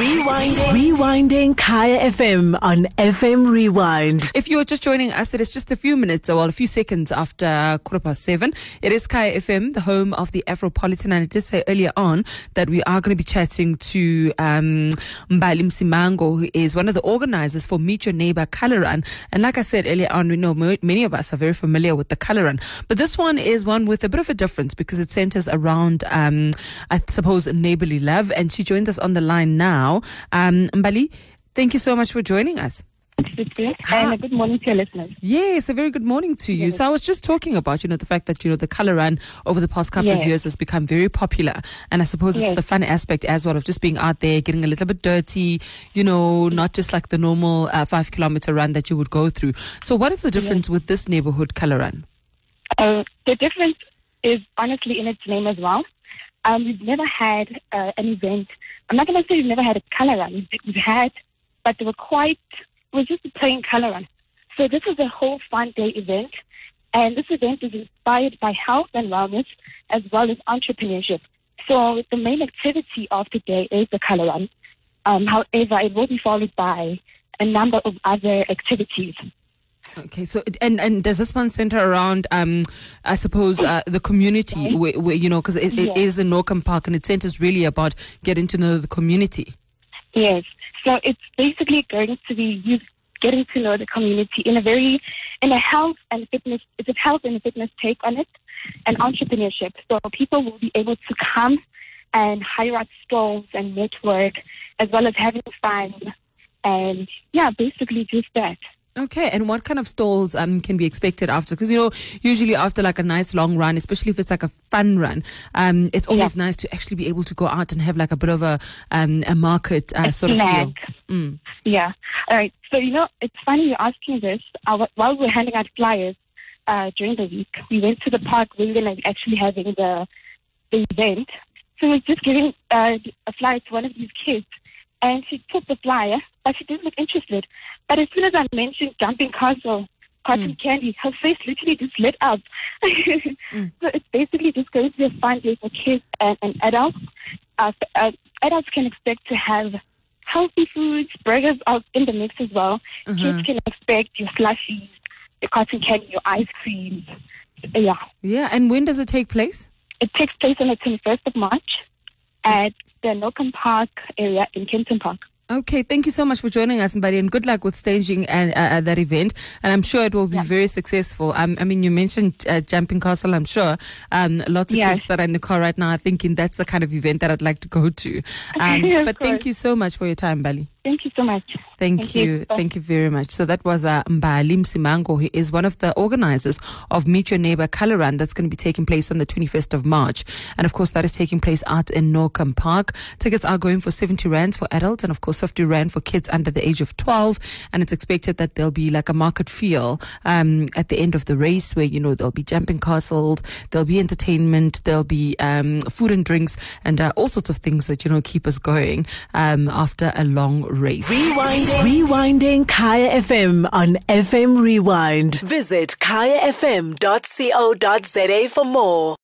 Rewinding. Rewinding Kaya FM on FM Rewind. If you're just joining us, it is just a few minutes, or well, a few seconds after quarter past seven. It is Kaya FM, the home of the Afropolitan. And I did say earlier on that we are going to be chatting to um, Mbali Msimango, who is one of the organizers for Meet Your Neighbor Color Run. And like I said earlier on, we know many of us are very familiar with the Color Run. But this one is one with a bit of a difference because it centers around, um, I suppose, neighborly love. And she joins us on the line now. Um, Mbali, thank you so much for joining us. And a good morning to your listeners. Yes, a very good morning to you. Yes. So I was just talking about, you know, the fact that, you know, the color run over the past couple of years has become very popular. And I suppose it's Yes. the fun aspect as well of just being out there, getting a little bit dirty, you know, not just like the normal uh, five kilometer run that you would go through. So what is the difference with this neighborhood color run? Uh, the difference is honestly in its name as well. Um, we've never had uh, an event. I'm not going to say we've never had a color run. We've- had, but they were quite, it was just a plain color run. So this is a whole fun day event. And this event is inspired by health and wellness as well as entrepreneurship. So the main activity of the day is the color run. Um, however, it will be followed by a number of other activities. Okay, so and and does this one center around, um, I suppose, uh, the community, where, where you know, because it, it Yes. is in Norkem Park, and it centers really about getting to know the community. Yes. So it's basically going to be you getting to know the community in a very, in a health and fitness, it's a health and fitness take on it and entrepreneurship. So people will be able to come and hire out stalls and network as well as having fun. And yeah, basically just that. Okay, and what kind of stalls um can be expected after? Because you know, usually after like a nice long run, especially if it's like a fun run, um, it's always nice to actually be able to go out and have like a bit of a um a market uh, A sort of feel. Mm. Yeah. All right. So, you know, it's funny you're asking this. Uh, while we were handing out flyers uh, during the week, we went to the park where we were like, actually having the, the event. So we were just giving uh, a flyer to one of these kids. And she took the flyer, but she didn't look interested. But as soon as I mentioned jumping castle, cotton candy, her face literally just lit up. So it's basically just going to be a fun day for kids and, and adults. Uh, uh, adults can expect to have healthy foods, burgers out in the mix as well. Kids can expect your slushies, your cotton candy, your ice creams. Yeah. Yeah, and when does it take place? It takes place on the 21st of March at the Norkem Park area in Kempton Park. Okay, thank you so much for joining us, buddy, and good luck with staging and, uh, uh, that event. And I'm sure it will be very successful. Um, I mean, you mentioned uh, Jumping Castle. I'm sure um, lots of Yes. kids that are in the car right now are thinking that's the kind of event that I'd like to go to. Um, Of but thank you so much for your time, Mbali. Thank you so much. Thank, Thank you. you. Thank you very much. So that was uh, Mbali Msimango, is one of the organizers of Meet Your Neighbor Color Run that's going to be taking place on the 21st of March. And of course, that is taking place out in Norkem Park. Tickets are going for 70 Rands for adults and of course 50 Rand for kids under the age of 12. And it's expected that there'll be like a market feel um, at the end of the race where, you know, there'll be jumping castles, there'll be entertainment, there'll be um, food and drinks and uh, all sorts of things that, you know, keep us going um, after a long race. Rewinding. Rewinding Kaya FM on FM Rewind. Visit kayafm.co.za for more.